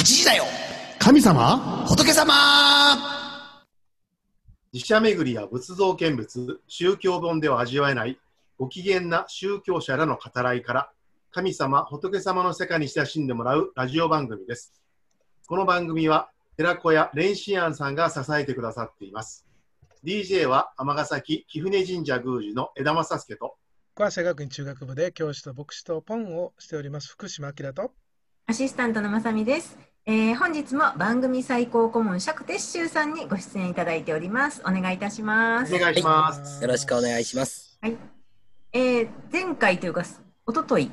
8時だよ神様？仏様自社巡りや仏像見物、宗教本では味わえないご機嫌な宗教者らの語らいから、神様、仏様の世界に親しんでもらうラジオ番組です。この番組は、寺子屋蓮心庵さんが支えてくださっています。DJ は尼崎貴船神社宮司の枝正助と、小橋学院中学部で教師と牧師とポンをしております福島明とアシスタントのまさみです。えー本日も番組最高顧問釈徹宗さんにご出演いただいております。お願いいたします。お願いします。よろしくお願いします。えー前回というか、おととい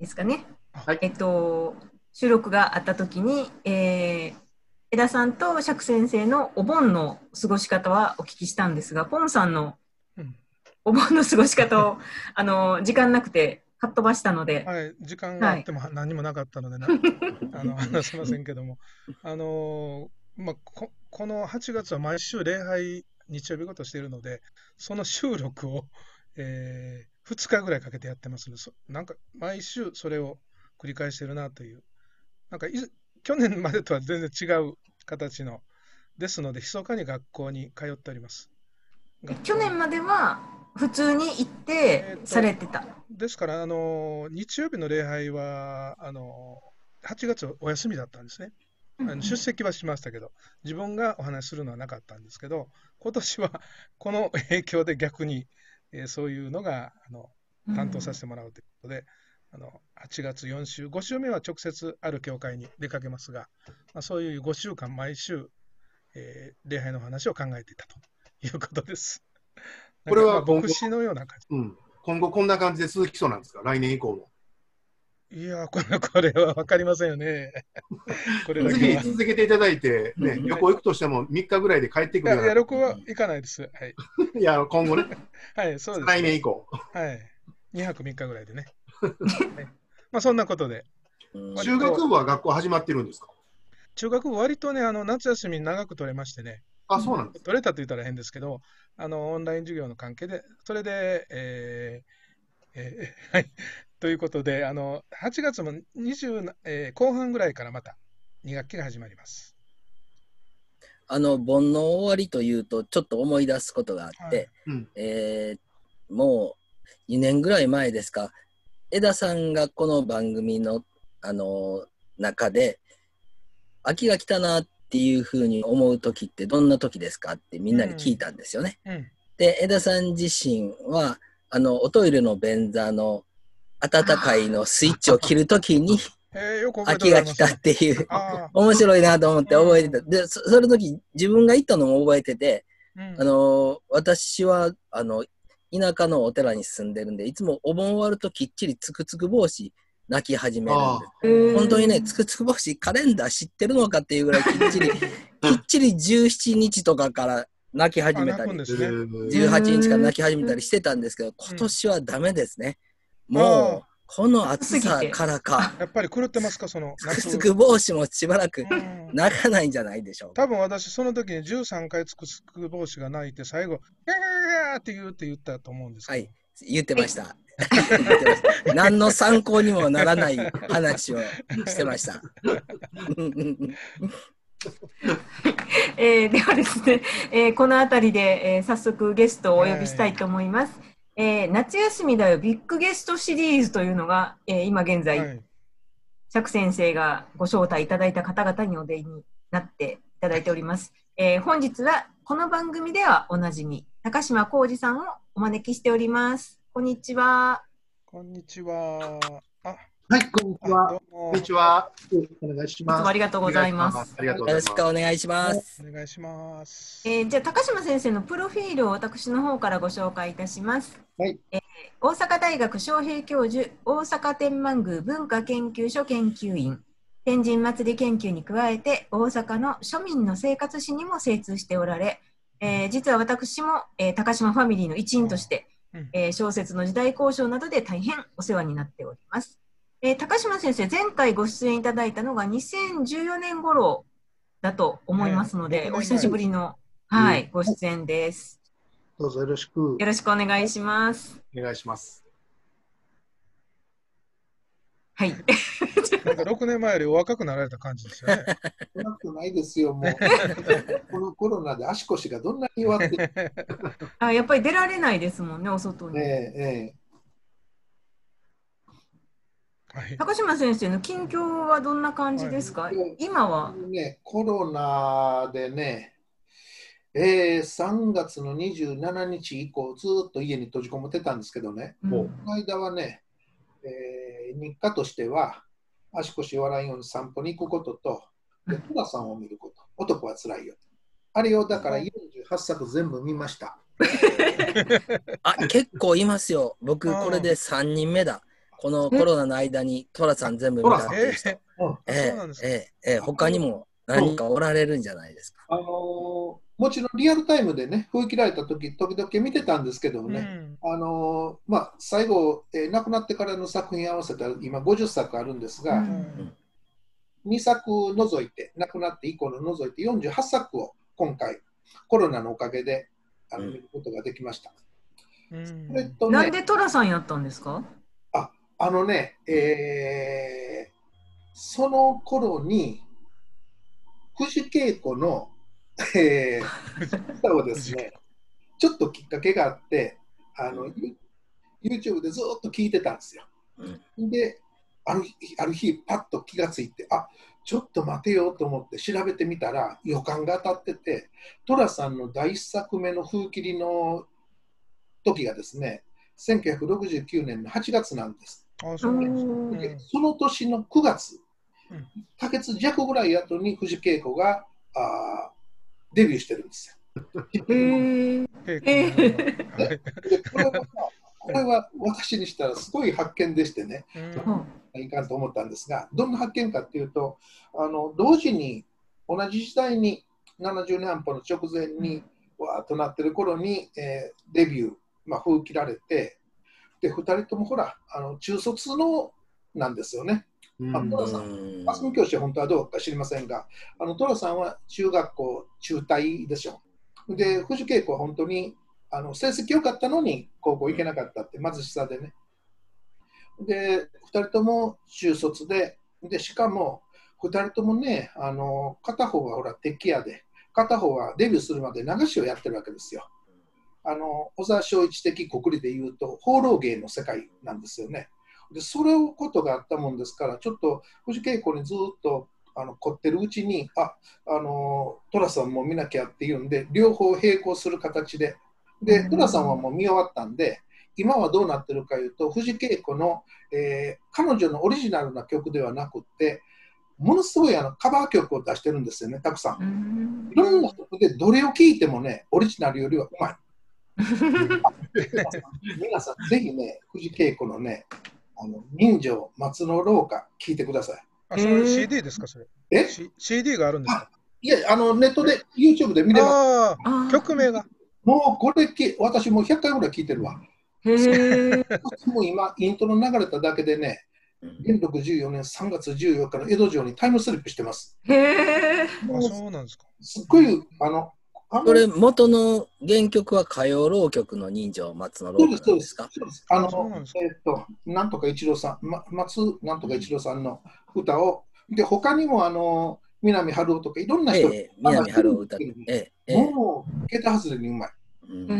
ですかね。はいえっと、収録があった時に、えー、枝さんと釈先生のお盆の過ごし方はお聞きしたんですが、ポンさんのうんお盆の過ごし方を、あの、時間なくて、かっ飛ばしたので、はい、時間があっても何もなかったので な、あの話せませんけども、あのーまあ、ここの8月は毎週礼拝日曜日ごとしているので、その収録を、え2日ぐらいかけてやってますので、そなんか毎週それを繰り返してるなという、なんかい去年までとは全然違う形の、ですので、密かに学校に通っております。去年までは普通に行ってされてた。ですから、あの日曜日の礼拝はあの8月お休みだったんですね。あの出席はしましたけど、自分がお話しするのはなかったんですけど、今年はこの影響で逆に、えーそういうのがあの担当させてもらうということで、あの8月4週、5週目は直接ある教会に出かけますが、まあ、そういう5週間、毎週、えー礼拝の話を考えていたということです。これはなんかまあ牧師のような感じ。うん。今後こんな感じで続きそうなんですか？来年以降も。いやー、これこれは分かりませんよね。これだぜ。ひ続けていただいて、ね、うん旅行行くとしても3日ぐらいで帰っていや、いやくるような旅行は行かないです。はい。いや、今後ね、はい、そうです。来年以降。はい。2泊3日ぐらいでね。はいまあ、そんなことで。中学部は学校始まってるんですか？中学部、割とね、あの夏休み長く取れましてね、あ、そうなんです。取れたと言ったら変ですけど、あのオンライン授業の関係で、それで、えーえー はい。ということで、あの8月も20、えー後半ぐらいからまた2学期が始まります。あの、盆の終わりというと、ちょっと思い出すことがあって、はいうんえーもう2年ぐらい前ですか、枝さんがこの番組の、あの中で、秋が来たなっていうふうに思う時ってどんな時ですかってみんなに聞いたんですよね。うん。で、枝さん自身は、あの、おトイレの便座の温かいのスイッチを切るときに、えー秋が来たっていう、あ面白いなと思って覚えてた。で、そその時自分が行ったのも覚えてて、あ、うんあの、私は、あの、田舎のお寺に住んでるんで、いつもお盆終わるときっちりつくつく帽子泣き始める。本当にね、つくつく帽子カレンダー知ってるのかっていうぐらいきっちり、きっちり17日とかから泣き始めたりね。18日から泣き始めたりしてたんですけど、今年はダメですね。もう、この暑さからか、やっぱり狂ってますか、そのつくつく帽子もしばらくうん 泣かないんじゃないでしょう。か。多分私、その時に13回つくつく帽子が泣いて、最後、ギャーギャーギャーって言うって言ったと思うんですけど、はい、言ってました。何の参考にもならない話をしてました。えーではですね、えーこの辺りで、えー早速ゲストをお呼びしたいと思います。えー夏休みだよビッグゲストシリーズというのが、えー今現在、はい釈先生がご招待いただいた方々にお出になっていただいております。えー本日はこの番組ではおなじみ高島浩二さんをお招きしております。こんにちは。こんにちは。あ、はい、こんにちは。どうもこんにちは。お願いします。ありがとうございます。よろし。くお願いします。お願いします。えーじゃあ高島先生のプロフィールを私の方からご紹介いたします。はいえー大阪大学招聘教授、大阪天満宮文化研究所研究員、天神祭り研究に加えて大阪の庶民の生活史にも精通しておられ、えー実は私も、えー高島ファミリーの一員として、うんえー小説の時代交渉などで大変お世話になっております。えー高島先生、前回ご出演いただいたのが2014年頃だと思いますので、はいお久しぶりの、はい、ご出演です。どうぞよろしくよろしくお願いします。お願いします。はい。なんか6年前よりお若くなられた感じですよね。そんないですよ、もう。このコロナで足腰がどんなに弱ってね あ、やっぱり出られないですもんね、お外に。え、えはい。高島先生の近況はどんな感じですか、はい今は？えね、コロナでね、えー、3月の27日以降、ずっと家に閉じこもってたんですけどね、うんもうこの間はね、えー日課としては、足腰笑いように散歩に行くことと、でトラさんを見ること、男はつらいよ。あれをだから48作全部見ました。あ、結構いますよ。僕、うんこれで3人目だ。このコロナの間にトラさん全部見たっていう人。えうんー、えそうなんですか。えええええ他にも何人かおられるんじゃないですか。あのーもちろんリアルタイムでね、封切られた時時々見てたんですけどね、うん。あのーまあ、最後、えー亡くなってからの作品合わせたら今50作あるんですが、うん。2作除いて、亡くなって以降の除いて48作を今回、コロナのおかげであのうん。見ることができました。うん。それとね、なんでトラさんやったんですか？あのね、えーその頃に、藤恵子の、えをですね、ちょっときっかけがあって、あの、ユ YouTube でずっと聞いてたんですよ。で、ある日、ある日パッと気がついて、あちょっと待てよと思って調べてみたら、予感が当たってて、寅さんの第一作目の風切りの時がですね、1969年の8月なんです。あ、そうなんですか。おーでその年の9月、うん1ヶ月弱ぐらい後に藤恵子があーデビューしてるんですよ。えこれはこれは私にしたらすごい発見でしてね、うんいかんと思ったんですが、どんな発見かっていうと、あの同時に同じ時代に70年安保の直前にわーっとなってる頃に、えーデビュー、まあ、封切られて、で2人ともほら、あの中卒のなんですよね。うんあトラさんマスコミ教師は本当はどうか知りませんが、あのトラさんは中学校中退でしょ。で、藤恵子は本当にあの成績良かったのに高校行けなかったって、貧しさでね。で、2人とも中卒で、でしかも2人ともね、あの片方はほら、敵屋で、片方はデビューするまで流しをやってるわけですよ。あの小沢昭一的国理でいうと、放浪芸の世界なんですよね。で、それをことがあったもんですから、ちょっと藤恵子にずっとあの凝ってるうちに、ああの寅さんも見なきゃっていうんで、両方並行する形で、で、うん寅さんはもう見終わったんで、今はどうなってるかいうと、藤恵子の、えー彼女のオリジナルな曲ではなくって、ものすごいあのカバー曲を出してるんですよね、たくさん。うんいろんな曲でどれを聴いてもね、オリジナルよりはうまい。皆さん、ぜひね、藤恵子のね、あの人情松の廊下、聴いてください。あ、それ CD ですか、それ？え？C- CD があるんですか？いや、あのネットで YouTube で見れます。ああ、あー曲名が。もうこれき、私もう100回ぐらい聞いてるわ。もう今、イントロ流れただけでね、元禄14年3月14日の江戸城にタイムスリップしてます。へーあ、そうなんですか。すっごい、あのこれ、元の原曲は歌謡浪曲の人情松野そうです、そうで郎なんですすか。そうですあのえっと、なんとか一郎さん、ま、松なんとか一郎さんの歌を、で、他にも、あの、南春夫とかいろんな人、ええ、南春を歌って。ええ、ええ。もう、桁外れにうまい。うんう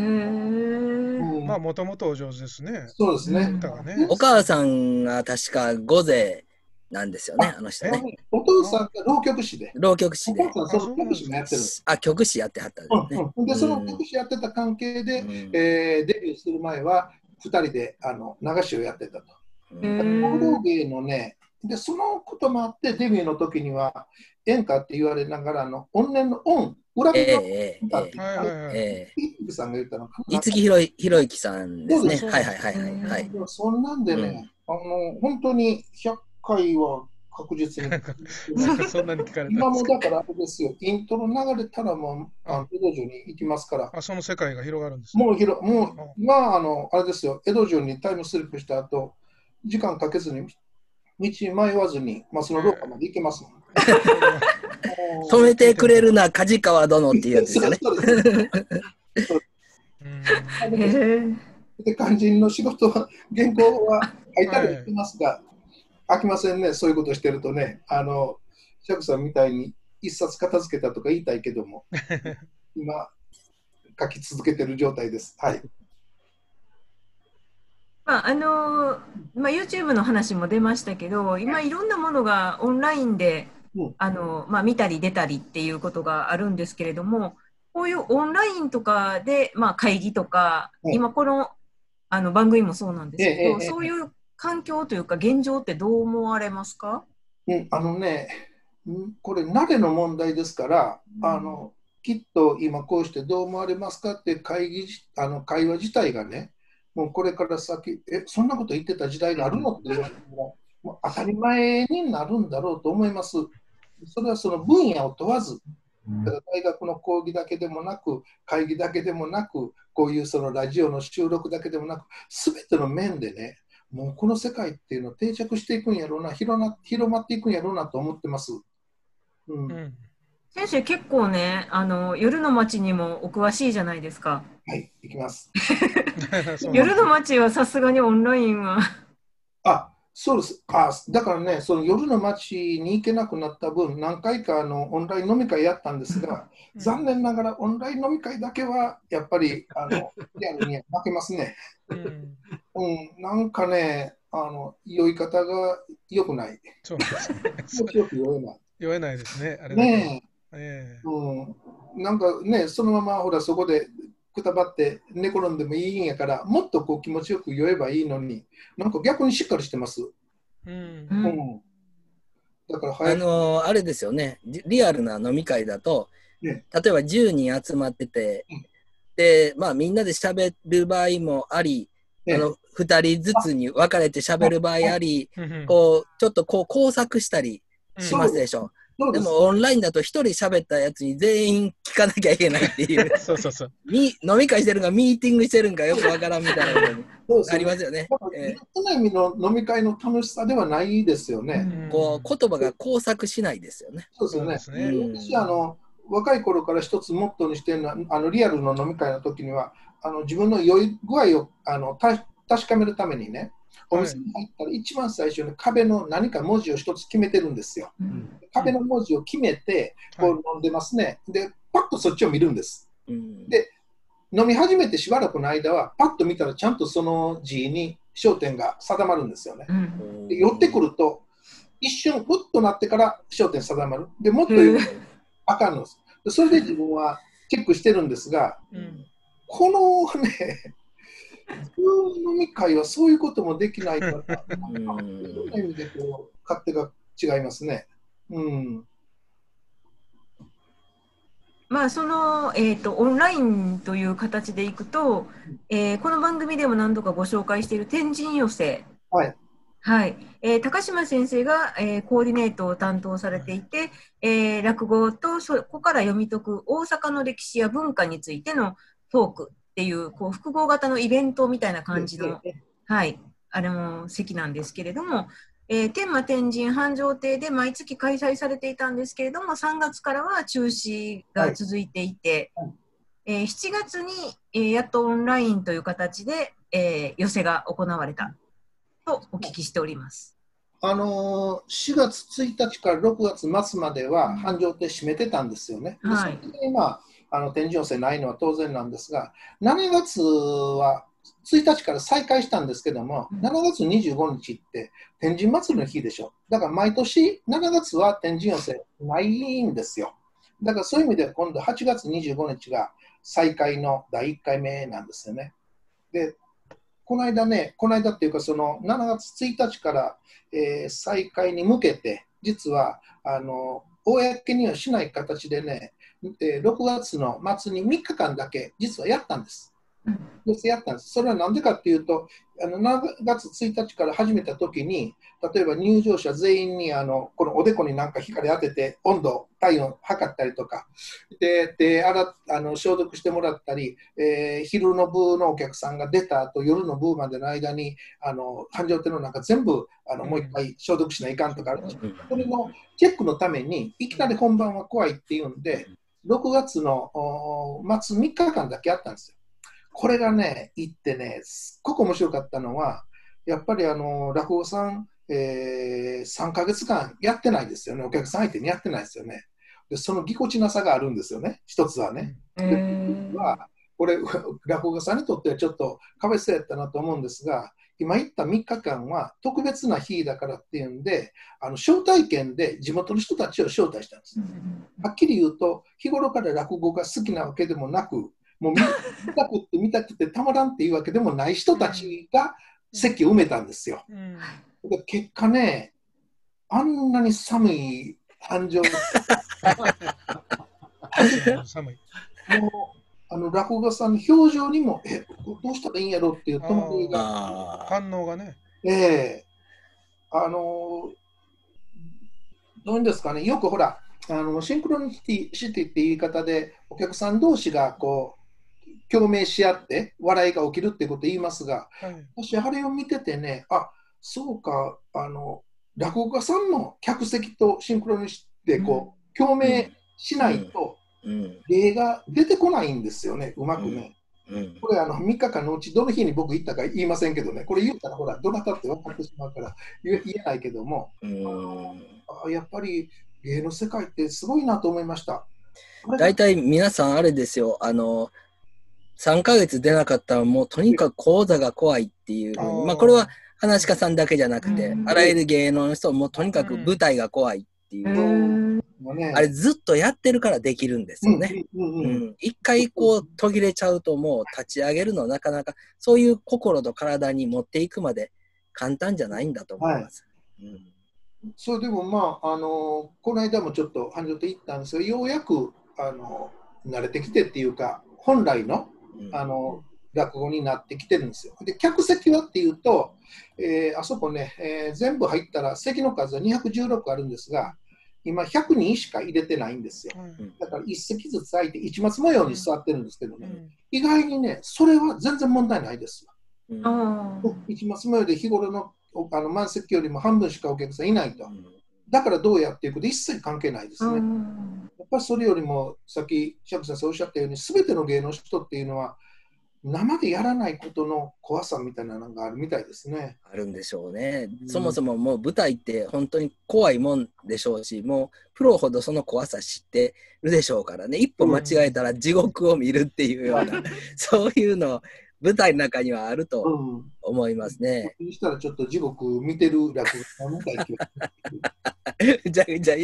んまあ、もともとお上手ですね。そうですね。ね。お母さんが確か御勢なんですよね、あの人ね。お父さんが浪曲師で、浪曲師で。お母さんその曲師もやってる。あ、曲師やってはったんですで、その曲師やってた関係で、うんえーデビューする前は、2人であの流しをやってたと。うんへー放浪芸のね、で、そのこともあって、デビューの時には、演歌って言われながら、あの怨念の恩、裏ええのええ歌ってえはいはいはい。ええピックさんが言ったのかえ。な。五木ひろいひろゆきさんですね。はいはいはいはいそんなんでね、あの本当に100回は確実に。そんなに聞かれた今もだからあれですよ、イントロ流れたらもう、あの江戸城に行きますから、あ、その世界が広がるんですね。もう広もう、まあ、あの、あれですよ、江戸城にタイムスリップした後、時間かけずに、道迷わずに、まあ、その廊下まで行けますもん。止めてくれるな、梶川殿っていうやつですよね。で、肝心の仕事は、原稿は書いたりしてます。が、飽きませんね、そういうことしてるとね。あの、釈さんみたいに一冊片付けたとか言いたいけども、今、書き続けてる状態です。はい。まああのまあ、YouTube の話も出ましたけど、今いろんなものがオンラインで、うんあのまあ、見たり出たりっていうことがあるんですけれども、こういうオンラインとかで、まあ、会議とか、うん今このあの番組もそうなんですけど、そういう環境というか現状ってどう思われますか？うん、あのね、うんこれ、慣れの問題ですから、あのきっと今こうしてどう思われますかって会議じあの会話自体がね、もうこれから先、え、そんなこと言ってた時代があるのって言われても、もう当たり前になるんだろうと思います。それはその分野を問わず、大学の講義だけでもなく、会議だけでもなく、こういうそのラジオの収録だけでもなく、すべての面でね、もうこの世界っていうのは定着していくんやろうな、広な広まっていくんやろうなと思ってます。うんうん先生、結構ねあの、夜の街にもお詳しいじゃないですか。はい、いきます。夜の街はさすがにオンラインは。あそうですあだからね、その夜の街に行けなくなった分、何回かあのオンライン飲み会やったんですが、残念ながらオンライン飲み会だけはやっぱりあのリアルに負けますね。うんうん、なんかね、あの酔い方が良くない。そうですね。よく酔えない。酔えないですね。あれだけねええ、うん、なんかね、そのままほらそこでくたばって寝転んでもいいんやから、もっとこう気持ちよく酔えばいいのに、なんか逆にしっかりしてます。えうん。うん。うん、だからあ早く、のーあれですよね、リリアルな飲み会だと、ね。例えば10人集まっててうん、で、まあみんなで喋る場合もあり、ね。あの2人ずつに分かれて喋る場合あり、うん。こう、ちょっとこう工作したりしますでしょ。でもオンラインだと1人喋ったやつに全員聞かなきゃいけないっていう、そうそうそう。み飲み会してるんかミーティングしてるんかよくわからんみたいなのに そうですありますよね。だからえ良くない意味の飲み会の楽しさではないですよね。ーこう言葉が工作しないですよね。そうですよね。私あの若い頃から一つモットーにしてるのはあのリアルの飲み会の時にはあの自分の酔い具合をあのた確かめるためにねお店に入ったら一番最初に壁の何か文字を一つ決めてるんですよ。壁の文字を決めてこう飲んでますね。でパッとそっちを見るんです。うんで飲み始めてしばらくの間はパッと見たらちゃんとその字に焦点が定まるんですよね。うんで寄ってくると一瞬ふっとなってから焦点定まる。でもっと言うとあかんのです。でそれで自分はチェックしてるんですが、うんこのね、普通の飲み会はそういうこともできないから、うんいろんな意味でこう勝手が違いますね。うん。まあその、えー、とオンラインという形でいくと、えーこの番組でも何度かご紹介している天神寄せ、はい。はいえー高島先生が、えーコーディネートを担当されていて、えー落語とそこから読み解く大阪の歴史や文化についてのトークっていうこう複合型のイベントみたいな感じの、はい、あの席なんですけれども、えー天満天神繁盛亭で毎月開催されていたんですけれども3月からは中止が続いていて、はいえー7月に、えーやっとオンラインという形で、えー寄せが行われたとお聞きしております。あのー4月1日から6月末までは繁盛亭閉めてたんですよね。ではいその時にまあ、あの天神寄せないのは当然なんですが、7月は1日から再開したんですけども、うん7月25日って天神祭りの日でしょ。だから毎年7月は天神寄せないんですよ。だからそういう意味で今度8月25日が再開の第1回目なんですよね。で、この間ね、この間っていうかその7月1日から、えー再開に向けて、実はあの公にはしない形でね、えー6月の末に3日間だけ実はやったんです。うん。寄せやったんです。それは何でかっていうと、あの7月1日から始めたときに、例えば入場者全員にあのこのおでこになんか光当てて、温度、体温測ったりとか、でであの消毒してもらったり、えー昼の部のお客さんが出た後夜の部までの間に、あの繁盛亭の中全部あのもう一回消毒しないかんとか、それのチェックのために、いきなり本番は怖いっていうんで、6月のお末3日間だけあったんですよ。これがね、行ってね、すっごく面白かったのは、やっぱりあの落語さん、えー、3ヶ月間やってないですよね。お客さん相手にやってないですよね。で、そのぎこちなさがあるんですよね。一つはね。えーは、これ、落語家さんにとってはちょっとかわいそうやったなと思うんですが、今言った3日間は特別な日だからっていうんで、あの招待券で地元の人たちを招待したんです。はっきり言うと、日頃から落語が好きなわけでもなく、もう見見たくて見たくてたまらんっていうわけでもない人たちが席を埋めたんですよ。うんで結果ね、あんなに寒い繁盛、寒い。もうあの落語家さんの表情にも、え、どうしたらいいんやろっていう戸惑いが。反応がね。ええあの、どういうんですかね、よくほら、あのシンクロニシティシティって言い方で、お客さん同士がこう共鳴し合って笑いが起きるっていうことを言いますが、はい。私、あれを見ててね、あそうか、あの落語家さんの客席とシンクロニシティでこう、共鳴しないと、うん。例が出てこないんですよね、うまくね。うん。これあの3日間のうちどの日に僕行ったか言いませんけどね、これ言ったらほら、どなたって分かってしまうから言え言えないけども、うん。あやっぱり芸の世界ってすごいなと思いました。大体皆さんあれですよ、あの、3ヶ月出なかったらもうとにかく講座が怖いっていう。ふうあまあこれは話し家さんだけじゃなくてう、ん。あらゆる芸能の人もとにかく舞台が怖いっていうねあれずっとやってるからできるんですよね。一回こう途切れちゃうともう立ち上げるのなかなかそういう心と体に持っていくまで簡単じゃないんだと思います。うんそれでもまあ、あのこの間もちょっと繁盛と言ったんですが、ようやくあの慣れてきてっていうか、本来のうんあの落語になってきてるんですよ。で、客席はっていうと、えーあそこね、えー全部入ったら席の数は216あるんですが、今100人しか入れてないんですよ。はいだから1席ずつ空いて一松模様に座ってるんですけどね、うん意外にね、それは全然問題ないです。うんあー一松模様で日頃のおあの満席よりも半分しかお客さんいないと。うんだからどうやっていうこと一切関係ないですね。うんやっぱりそれよりも、さっき釈先生おっしゃったように、すべての芸能人っていうのは、生でやらないことの怖さみたいなのがあるみたいですね。あるんでしょうね、うん。そもそももう舞台って本当に怖いもんでしょうしもうプロほどその怖さ知ってるでしょうからね。一歩間違えたら地獄を見るっていうような、そういうの舞台の中にはあるとうん。思いますね。そしたらちょっと地獄見てる落語家みたい じゃあじゃ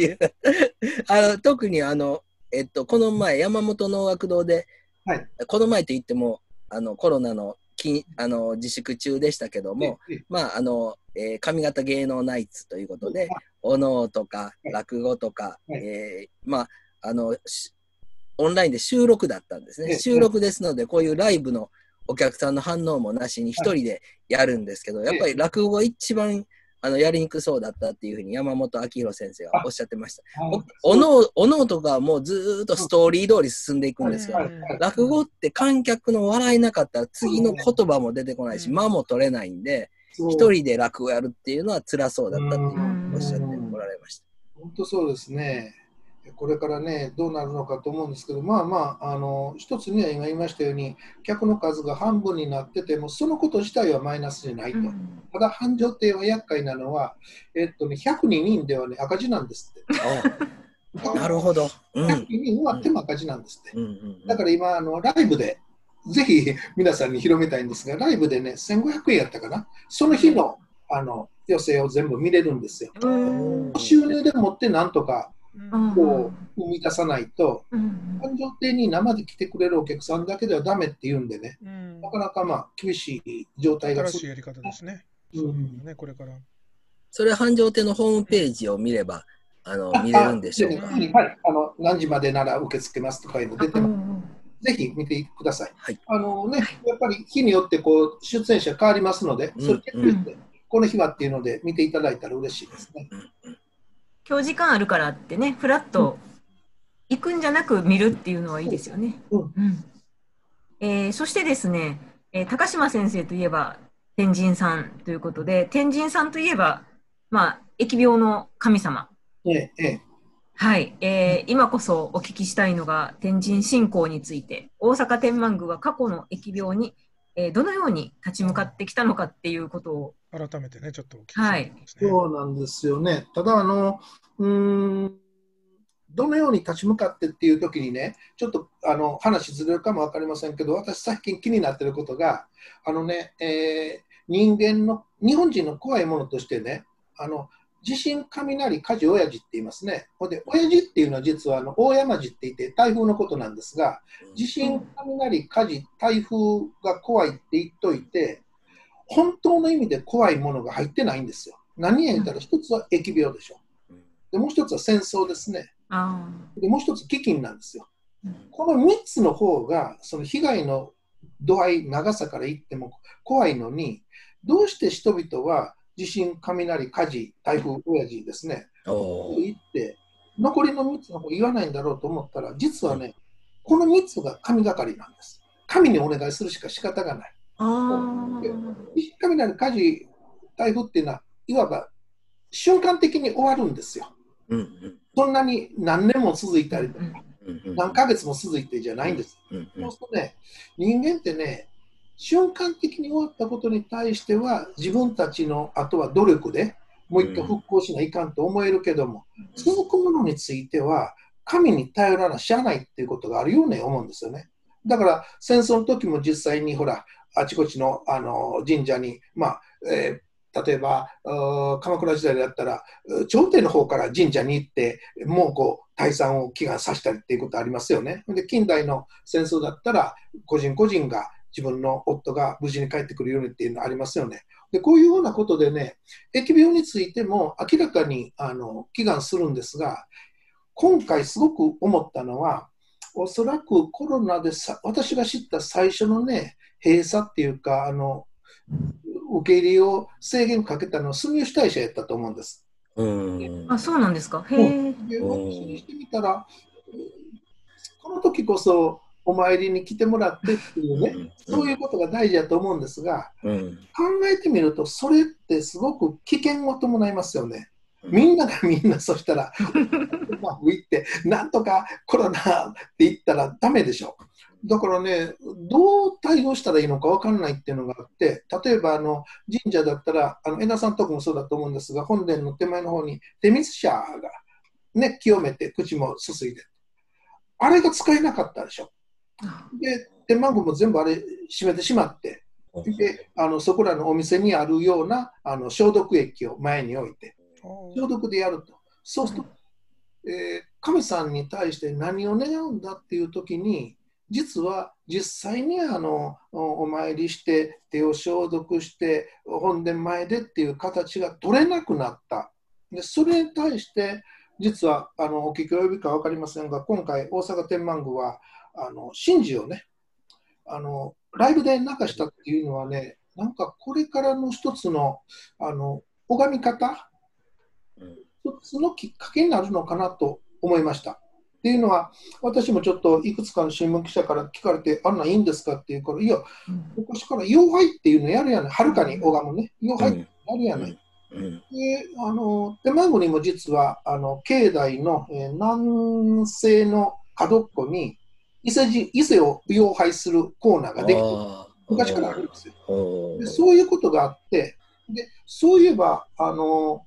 あの特にあの、えっと、この前山本能楽堂で、はい。この前といってもあのコロナのきあの自粛中でしたけども、ええまああの、えー上方芸能ナイツということで、お能とかい。落語とか、はい。えーまああのしオンラインで収録だったんですね。ええ収録ですので、こういうライブのお客さんの反応もなしに一人でやるんですけど、やっぱり落語が一番あのやりにくそうだったっていうふうに山本明宏先生がおっしゃってました。おおのおのとかはもうずーっとストーリー通り進んでいくんですよ。はいはい落語って観客の笑いなかったら次の言葉も出てこないし、うん間も取れないんで、一人で落語やるっていうのは辛そうだったっていううんおっしゃっておられました。本当そうですね。これからね、どうなるのかと思うんですけど、まあまあ、あの一つには今言いましたように、客の数が半分になってても、そのこと自体はマイナスじゃないと。うんただ、繁盛亭は厄介なのは、えっとね、102人ではね、赤字なんですって。なるほど。うん。102人終わっても赤字なんですって。うんうんだから今、あのライブで、ぜひ皆さんに広めたいんですが、ライブでね、1500円やったかな。その日のあの寄せを全部見れるんですよ。うん収入でもってなんとかうんこう生み出さないと、うん繁盛亭に生で来てくれるお客さんだけではダメって言うんでね、うんなかなかまあ厳しい状態が新しいやり方ですね。うんね、これから。それ繁盛亭のホームページを見れば、あの、見れるんでしょうか？あねはい、あの何時までなら受け付けますとかいうの出てます。うんぜひ見てください。はいあのね、やっぱり日によってこう出演者変わりますので、うんそれチェックして、この日はっていうので見ていただいたら嬉しいですね。今日時間あるからってね、フラッと行くんじゃなく見るっていうのはいいですよね。うん。うん。えーそしてですね、えー高島先生といえば天神さんということで、天神さんといえば、まあ、疫病の神様。ええええ。はい、えー今こそお聞きしたいのが天神信仰について、大阪天満宮は過去の疫病に、えーどのように立ち向かってきたのかっていうことを改めてね、ちょっとお聞きしたいですね。そうなんですよね。ただ、あの、うーん、どのように立ち向かってっていう時にね、ちょっとあの話ずれるかも分かりませんけど、私、最近気になってることが、あのね、えー人間の、日本人の怖いものとしてね、あの地震、雷、火事、親父って言いますね。ほんで、親父っていうのは実はあの大山寺って言って台風のことなんですが、地震、雷、火事、台風が怖いって言っといて、本当の意味で怖いものが入ってないんですよ。何や言ったら、一つは疫病でしょ。でもう一つは戦争ですね。あでもう一つ飢饉なんですようん。この3つの方が、その被害の度合い、長さから言っても怖いのに、どうして人々は地震、雷、火事、台風、親父ですね、おー言って、残りの3つの方言わないんだろうと思ったら、実はね、この3つが神がかりなんです。神にお願いするしか仕方がない。あ地震雷、火事、台風っていうのは、いわば瞬間的に終わるんですよ。うんうんそんなに何年も続いたりとか、うんうん何ヶ月も続いてじゃないんです。うんうんそうするとね、人間ってね、瞬間的に終わったことに対しては、自分たちのあとは努力でもう一回復興しないかんと思えるけども、続くものについては、神に頼らなしゃあないっていうことがあるように思うんですよね。だから戦争の時も実際にほら、あちこちのあの神社に、まあえー例えば鎌倉時代だったら、朝廷の方から神社に行って、もうこう退散を祈願させたりっていうことありますよね。で近代の戦争だったら、個人個人が自分の夫が無事に帰ってくるようにっていうのありますよね。でこういうようなことでね、疫病についても明らかにあの祈願するんですが、今回すごく思ったのは、おそらくコロナでさ私が知った最初のね、閉鎖っていうか、あの受け入れを制限かけたのは住吉大社やったと思うんです。うんあ、そうなんですか。へえ。私にしてみたら、この時こそお参りに来てもらってっていうね、そういうことが大事だと思うんですが、うん考えてみると、それってすごく危険を伴いますよね。みんながみんなそしたら、う まくいって、なんとかコロナって言ったらダメでしょ。だからね、どう対応したらいいのか分かんないっていうのがあって、例えばあの神社だったら、あの枝さんとこもそうだと思うんですが、本殿の手前の方に手水舎が、ね、清めて口もすすいで、あれが使えなかったでしょ。で、天満宮も全部あれ閉めてしまって、であのそこらのお店にあるようなあの消毒液を前に置いて、消毒でやると。そうすると、えー神さんに対して何を願うんだっていう時に、実は実際にあのおお参りして、手を消毒して、本殿前でっていう形が取れなくなった。でそれに対して、実はあのお聞き及びか分かりませんが、今回、大阪天満宮はあの神事をねあの、ライブで流したっていうのはね、なんかこれからの一つのあの拝み方、うん一つのきっかけになるのかなと思いました。っていうのは、私もちょっといくつかの新聞記者から聞かれて、あんなんいいんですかっていうから、いや、昔から妖拝っていうのやるやない、はるかに拝むね、妖拝ってやるやない。うん。であの天満宮にも実はあの境内の、えー南西の角っこに伊勢じ伊勢を妖拝するコーナーができて昔からあるんですよ。でそういうことがあってでそういえばあの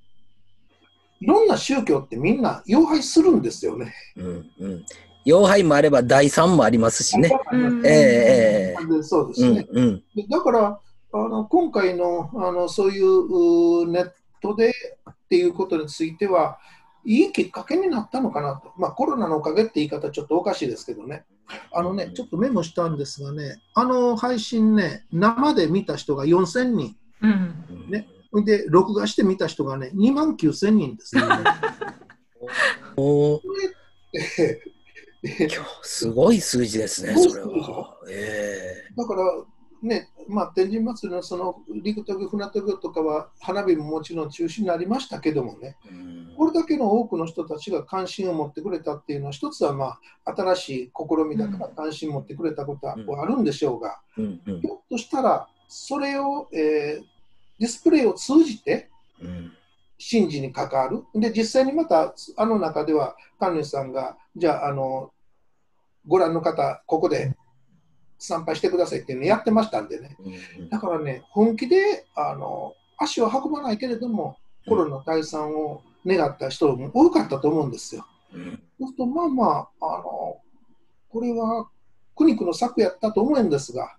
いろんな宗教ってみんな妖拝するんですよね。うんうん。妖拝もあれば第三もありますしね。うん。ええええでそうですね。うんうん。でだからあの今回のあのそういううネットでっていうことについてはいいきっかけになったのかなと、まあ、コロナのおかげって言い方ちょっとおかしいですけどね、あのねちょっとメモしたんですがね、あの配信ね、生で見た人が4000人、うん。ねで録画して見た人がね、2万9000人ですね。おすごい数字ですね、それは。えだから、ね、まあ、天神祭りのその陸渡御、船渡御とかは花火ももちろん中止になりましたけどもね、これだけの多くの人たちが関心を持ってくれたっていうのは、一つはまあ新しい試みだから関心を持ってくれたことはあるんでしょうが、うんうん。ひょっとしたら、それを、えーディスプレイを通じてうん神事に関わる。で、実際にまたあの中では、神主さんが、じゃあ、あのご覧の方、ここで参拝してくださいっていうのやってましたんでね。うんだからね、本気であの足を運ばないけれども、コロナ退散を願った人も多かったと思うんですよ。うんそうすると、まあまあ、あの、これは苦肉の策やったと思うんですが、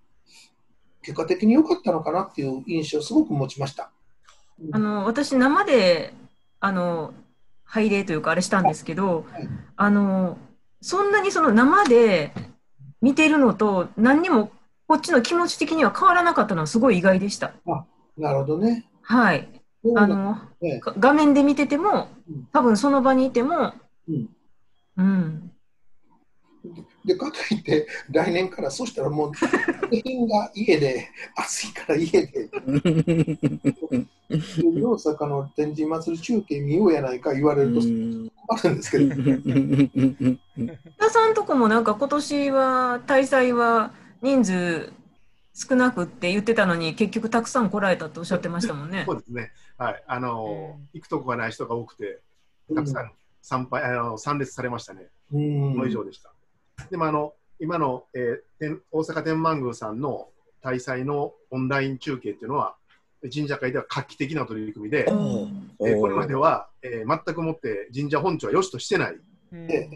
結果的に良かったのかなっていう印象をすごく持ちました。あの私、生であの拝礼というか、あれしたんですけどはい、あのそんなにその生で見てるのと、何にもこっちの気持ち的には変わらなかったのはすごい意外でした。なるほどね。はい。あのねが画面で見ててもうん、多分その場にいても、うんうん、で、かといって、来年から、そしたらもう、全員が家で、暑いから家で、大阪の天神祭り中継見ようやないか言われると困るんですけど、田さんとこもなんか今年は大祭は人数少なくって言ってたのに結局たくさん来られたっておっしゃってましたもんねそ。うですね。はい。あの、うん行くとこがない人が多くて、たくさん参拝、あの参列されましたね。うんの以上でした。でもあの今の、えー天大阪天満宮さんの大祭のオンライン中継っていうのは神社会では画期的な取り組みで、えーこれまでは、えー全くもって神社本庁は良しとしてない、え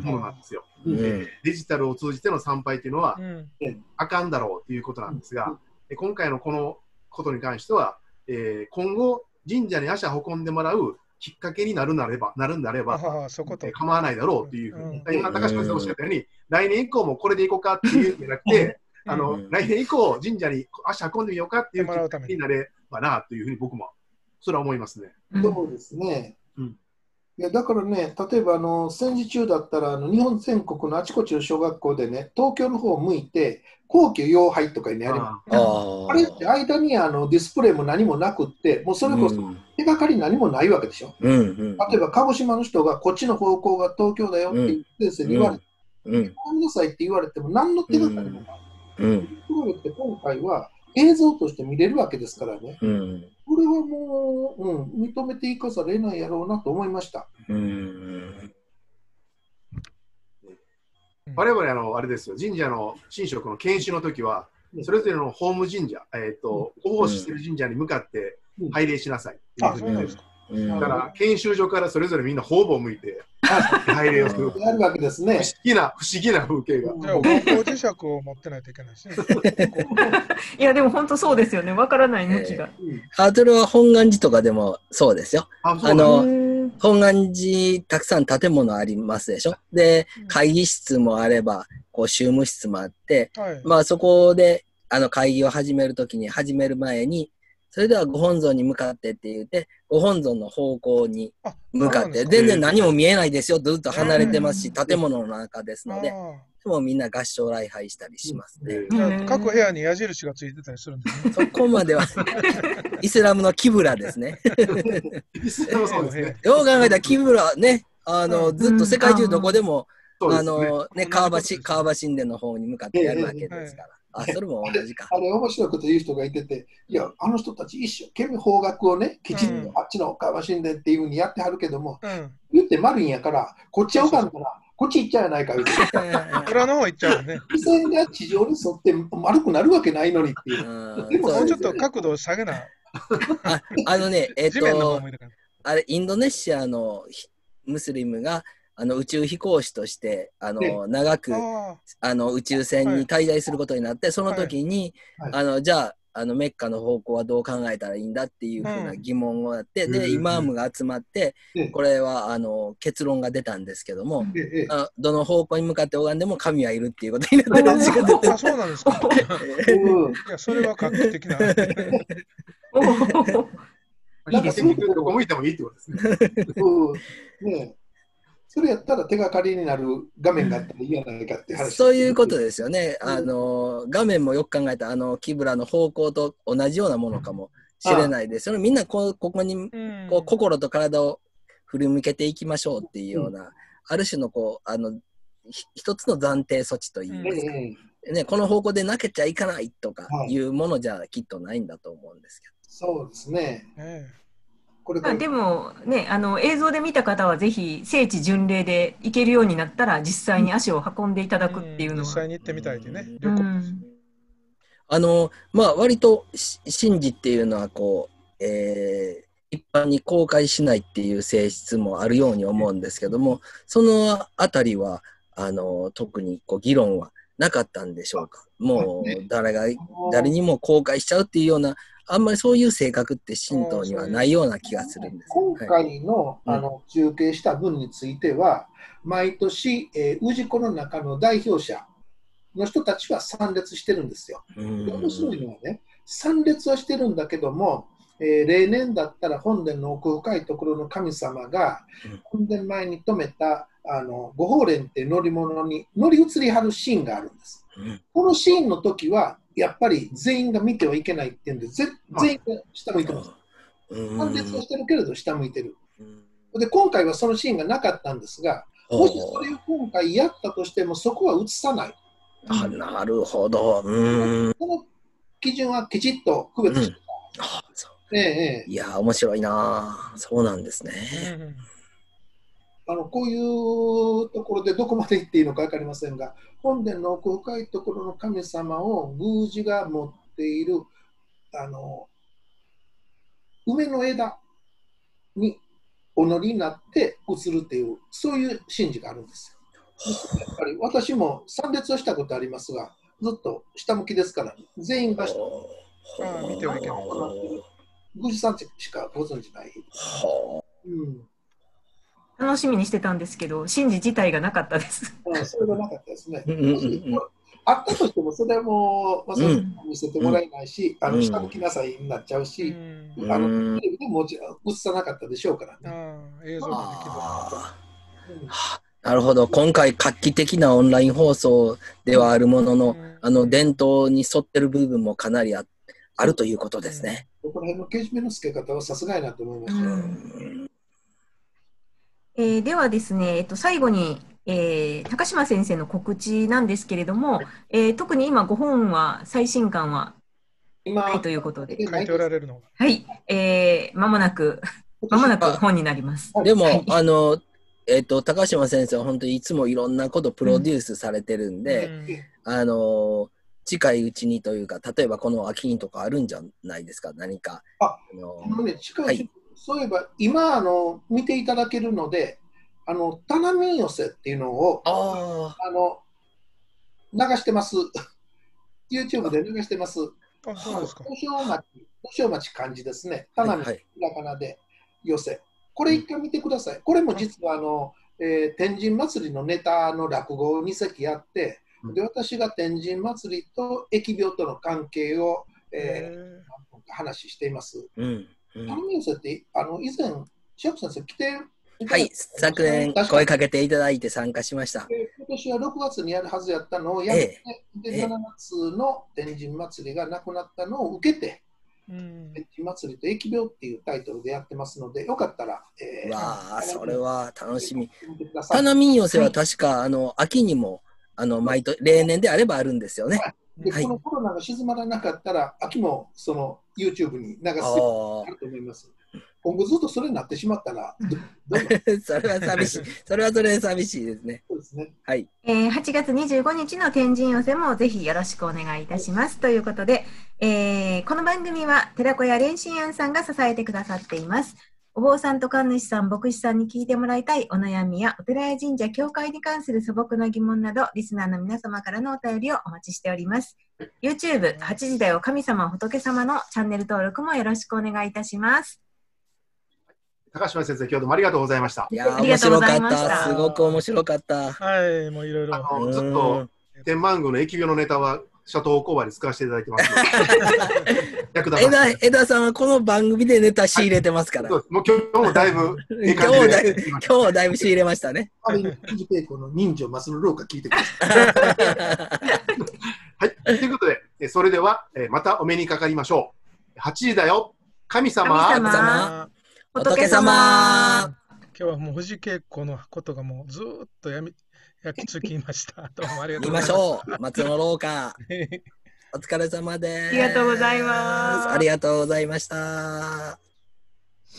ーものなんですよ、うん。うんデジタルを通じての参拝っていうのはうん。あかんだろうということなんですうんが、え今回のこのことに関しては、えー今後神社に足を運んでもらうきっかけになるなればなるんであれば、構わないだろうというふうに、うん。今、高橋先生おっしゃったように、来年以降もこれでいこうかっていうんじゃなくて、あのうん。来年以降、神社に足運んでみようかっていうもらうために気になればなというふうに僕もそれは思いますね。うん。そうですね。うんいやだからね、例えばあの戦時中だったらあの日本全国のあちこちの小学校でね、東京の方を向いて、皇居妖拝とかにね、ありまあああれって間にあのディスプレイも何もなくって、もうそれこそうん。手がかり何もないわけでしょ。うんうん。例えば鹿児島の人がこっちの方向が東京だよって先生に言われて、うん。ごめんなさいって言われても何の手がかりもない。うん。ところで今回は映像として見れるわけですからね、うん。これはもう、うん、認めていかざるを得ないやろうなと思いました。うん。我々あの、あれですよ、神社の神職の研修の時は、それぞれのホーム神社、えー、とご奉仕している神社に向かってうん拝礼しなさい。っていうあふううなんですか。うんだから研修所からそれぞれみんな方々を向いて拝礼をする。やるわけです不ね思。議な、不思議な風景が。うんじゃあ、方向磁石を持ってないといけないですね。いや、でも本当そうですよね。わからない向きが。うんハードルは本願寺とかでもそうですよ。あの本願寺たくさん建物ありますでしょ。でうん、会議室もあれば、こう、宗務室もあって、はい。まあそこで、あの会議を始めるときに、始める前に、それではご本尊に向かってって言って、ご本尊の方向にあ向かって、全然何も見えないですよ。ずっと離れてますし、うん建物の中ですので、あもうみんな合唱礼拝したりしますね。各部屋に矢印がついてたりするんですね。そこまでは、イスラムのキブラですね。イスラムそうですね。よう考えたらキブラね、あの、うんずっと世界中どこでも、あの、ね、川橋、川橋神殿の方に向かってやるわけですから。あ、それも同じか。あれ、面白いこと言う人がいてて、いや、あの人たち一生懸命方角をね、きちんうんとあっちの川神殿っていうふうにやってはるけども、うん。言って丸いんやから、こっちは浮かんだら、こっち行っちゃうやないか言うて、裏の方行っちゃうね。視線が地上に沿って丸くなるわけないのにっていう。うんでももうちょっと角度を下げな。ああのね、えっと。あれ、インドネシアのひムスリムが、あの宇宙飛行士としてあの、ね。長くああの宇宙船に滞在することになって、その時に、はい。あのじゃああのメッカの方向はどう考えたらいいんだっていうふうな疑問をやって、で、うん。イマームが集まって、ええこれはあの結論が出たんですけども、あどの方向に向かって拝んでも神はいるっていうことになってるらしくてあ、あそうなんですか。それは画期的な。いいですねなんかどこ向いてもいいってことですね。うん。ねえそれやったら手がかりになる画面があったらいいやないかって話。そういうことですよね。うん。あの画面もよく考えたらあのキブラの方向と同じようなものかもしれないです。それみんなこうここにうん。こう心と体を振り向けていきましょうっていうような、ある種のこうあのひ一つの暫定措置といいえますか、えええね、この方向でなけちゃいかないとかはい。いうものじゃきっとないんだと思うんですけそうですね。えこれまあでもね、あの映像で見た方はぜひ聖地巡礼で行けるようになったら実際に足を運んでいただくっていうのは実際。に行ってみたいってね。うん旅行うんど。あのまあ割とし神事っていうのはこうえー一般に公開しないっていう性質もあるように思うんですけども、そのあたりは、あの、特にこう議論はなかったんでしょうか。もう誰が、誰にも公開しちゃうっていうような、あんまりそういう性格って神道にはないような気がするんです。今はい回の,、うんあの中継した分については、毎年、えー、氏子の中の代表者の人たちは参列してるんですよ。面白いのはね、参列はしてるんだけども、えー例年だったら本殿の奥深いところの神様がうん本殿前に止めたあの御法蓮って乗り物に乗り移りはるシーンがあるんです。うんこのシーンの時は、やっぱり全員が見てはいけないっていうんで、ぜ全員が下向いてます。うん参列はしてるけれど下向いてる。うんで、今回はそのシーンがなかったんですが、もしそれを今回やったとしても、そこは映さない。あなるほど。うん。その基準はきちっと区別して、あそうええええいや、面白いなそうなんですね。うんあのこういうところでどこまで行っていいのか分かりませんが、本殿の奥深いところの神様を宮司が持っているあの梅の枝にお乗りになって移るっていう、そういう神事があるんですよ。やっぱり私も参列はしたことありますが、ずっと下向きですから、全員がほう。あ見てはいけない宮司さんしかご存じない？ほうん楽しみにしてたんですけど、神事自体がなかったです。あそれがなかったですね。うんうんうんうんあったとしても、それはもう、まあ、そう見せてもらえないし、あうんの下向きなさいになっちゃううし、んうあのうんテレビでも映さなかったでしょうからね。なるほど。今回画期的なオンライン放送ではあるものの、うんあの伝統に沿ってる部分もかなりああるということですね。ここら辺のけじめの付け方はさすがやなと思いました。うえーではですね、えっと、最後に、えー高島先生の告知なんですけれども、えー特に今ご本は最新刊は今、ないということで、書いておられるのが。はい、えー、間もなく、間もなく本になります。でも、はい。あの、えっ、と、高島先生は本当にいつもいろんなことプロデュースされてるんで、うん。あの、近いうちにというか、例えばこの秋にとかあるんじゃないですか、何か。あのあのね、近い、はいそういえば、今あの、見ていただけるので、あの、棚見寄せっていうのを、ああの、流してます。YouTube で流してます。あ、そうですか？五章町、五章町漢字ですね。あ、棚見、はいはい。ひらがなで寄せ。これ一回見てください。これも実はあの、えー天神祭りのネタの落語を2席やって、うんで私が天神祭りと疫病との関係を、えへー話しています。うん。うんあの以前、シャープ先生来てはい、昨年声かけていただいて参加しました。で今年は6月にやるはずやったのをやめて、でええ7月の天神祭りがなくなったのを受けて、うん天神祭りと疫病っていうタイトルでやってますので、よかったら、えーわあ、それは楽しみ。花見寄せは確か、あの、秋にも、あの、毎年、例年であればあるんですよね。で、はいこのコロナが静まらなかったら、秋もその YouTube に流すと思います。今後ずっとそれになってしまったら、それは寂しい。それはそれで寂しいですね。そうですね。はい。えー8月25日の天神寄せもぜひよろしくお願いいたします。ということで、えーこの番組は寺子屋蓮心庵さんが支えてくださっています。お坊さんと神主さん、牧師さんに聞いてもらいたいお悩みやお寺や神社、教会に関する素朴な疑問など、リスナーの皆様からのお便りをお待ちしております。YouTube、8時だよ神様仏様のチャンネル登録もよろしくお願いいたします。高島先生、今日どうもありがとうございました。いやー、ありがとうご面白かっざいましたた。すごく面白かった。はい、もういろいろ。あのずっと天満宮の疫病のネタは、シャトーコーバーで使わせていただいてますので、役立た枝せて。枝さんはこの番組でネタ仕入れてますから。そうですもう今日もだいぶいい今日だいぶ、今日はだいぶ仕入れましたね。あれに、藤稽古の人情マスの廊下聞いてください。はい。ということで、えそれでは、えまたお目にかかりましょう。8時だよ。神様。神様様仏仏様様今日はもう藤稽古のことがもうずーっとやみ焼き付きました。どうもありがと見ましうございます。ょう。松の廊下。う。お疲れ様です。ありがとうございますありがとうございました。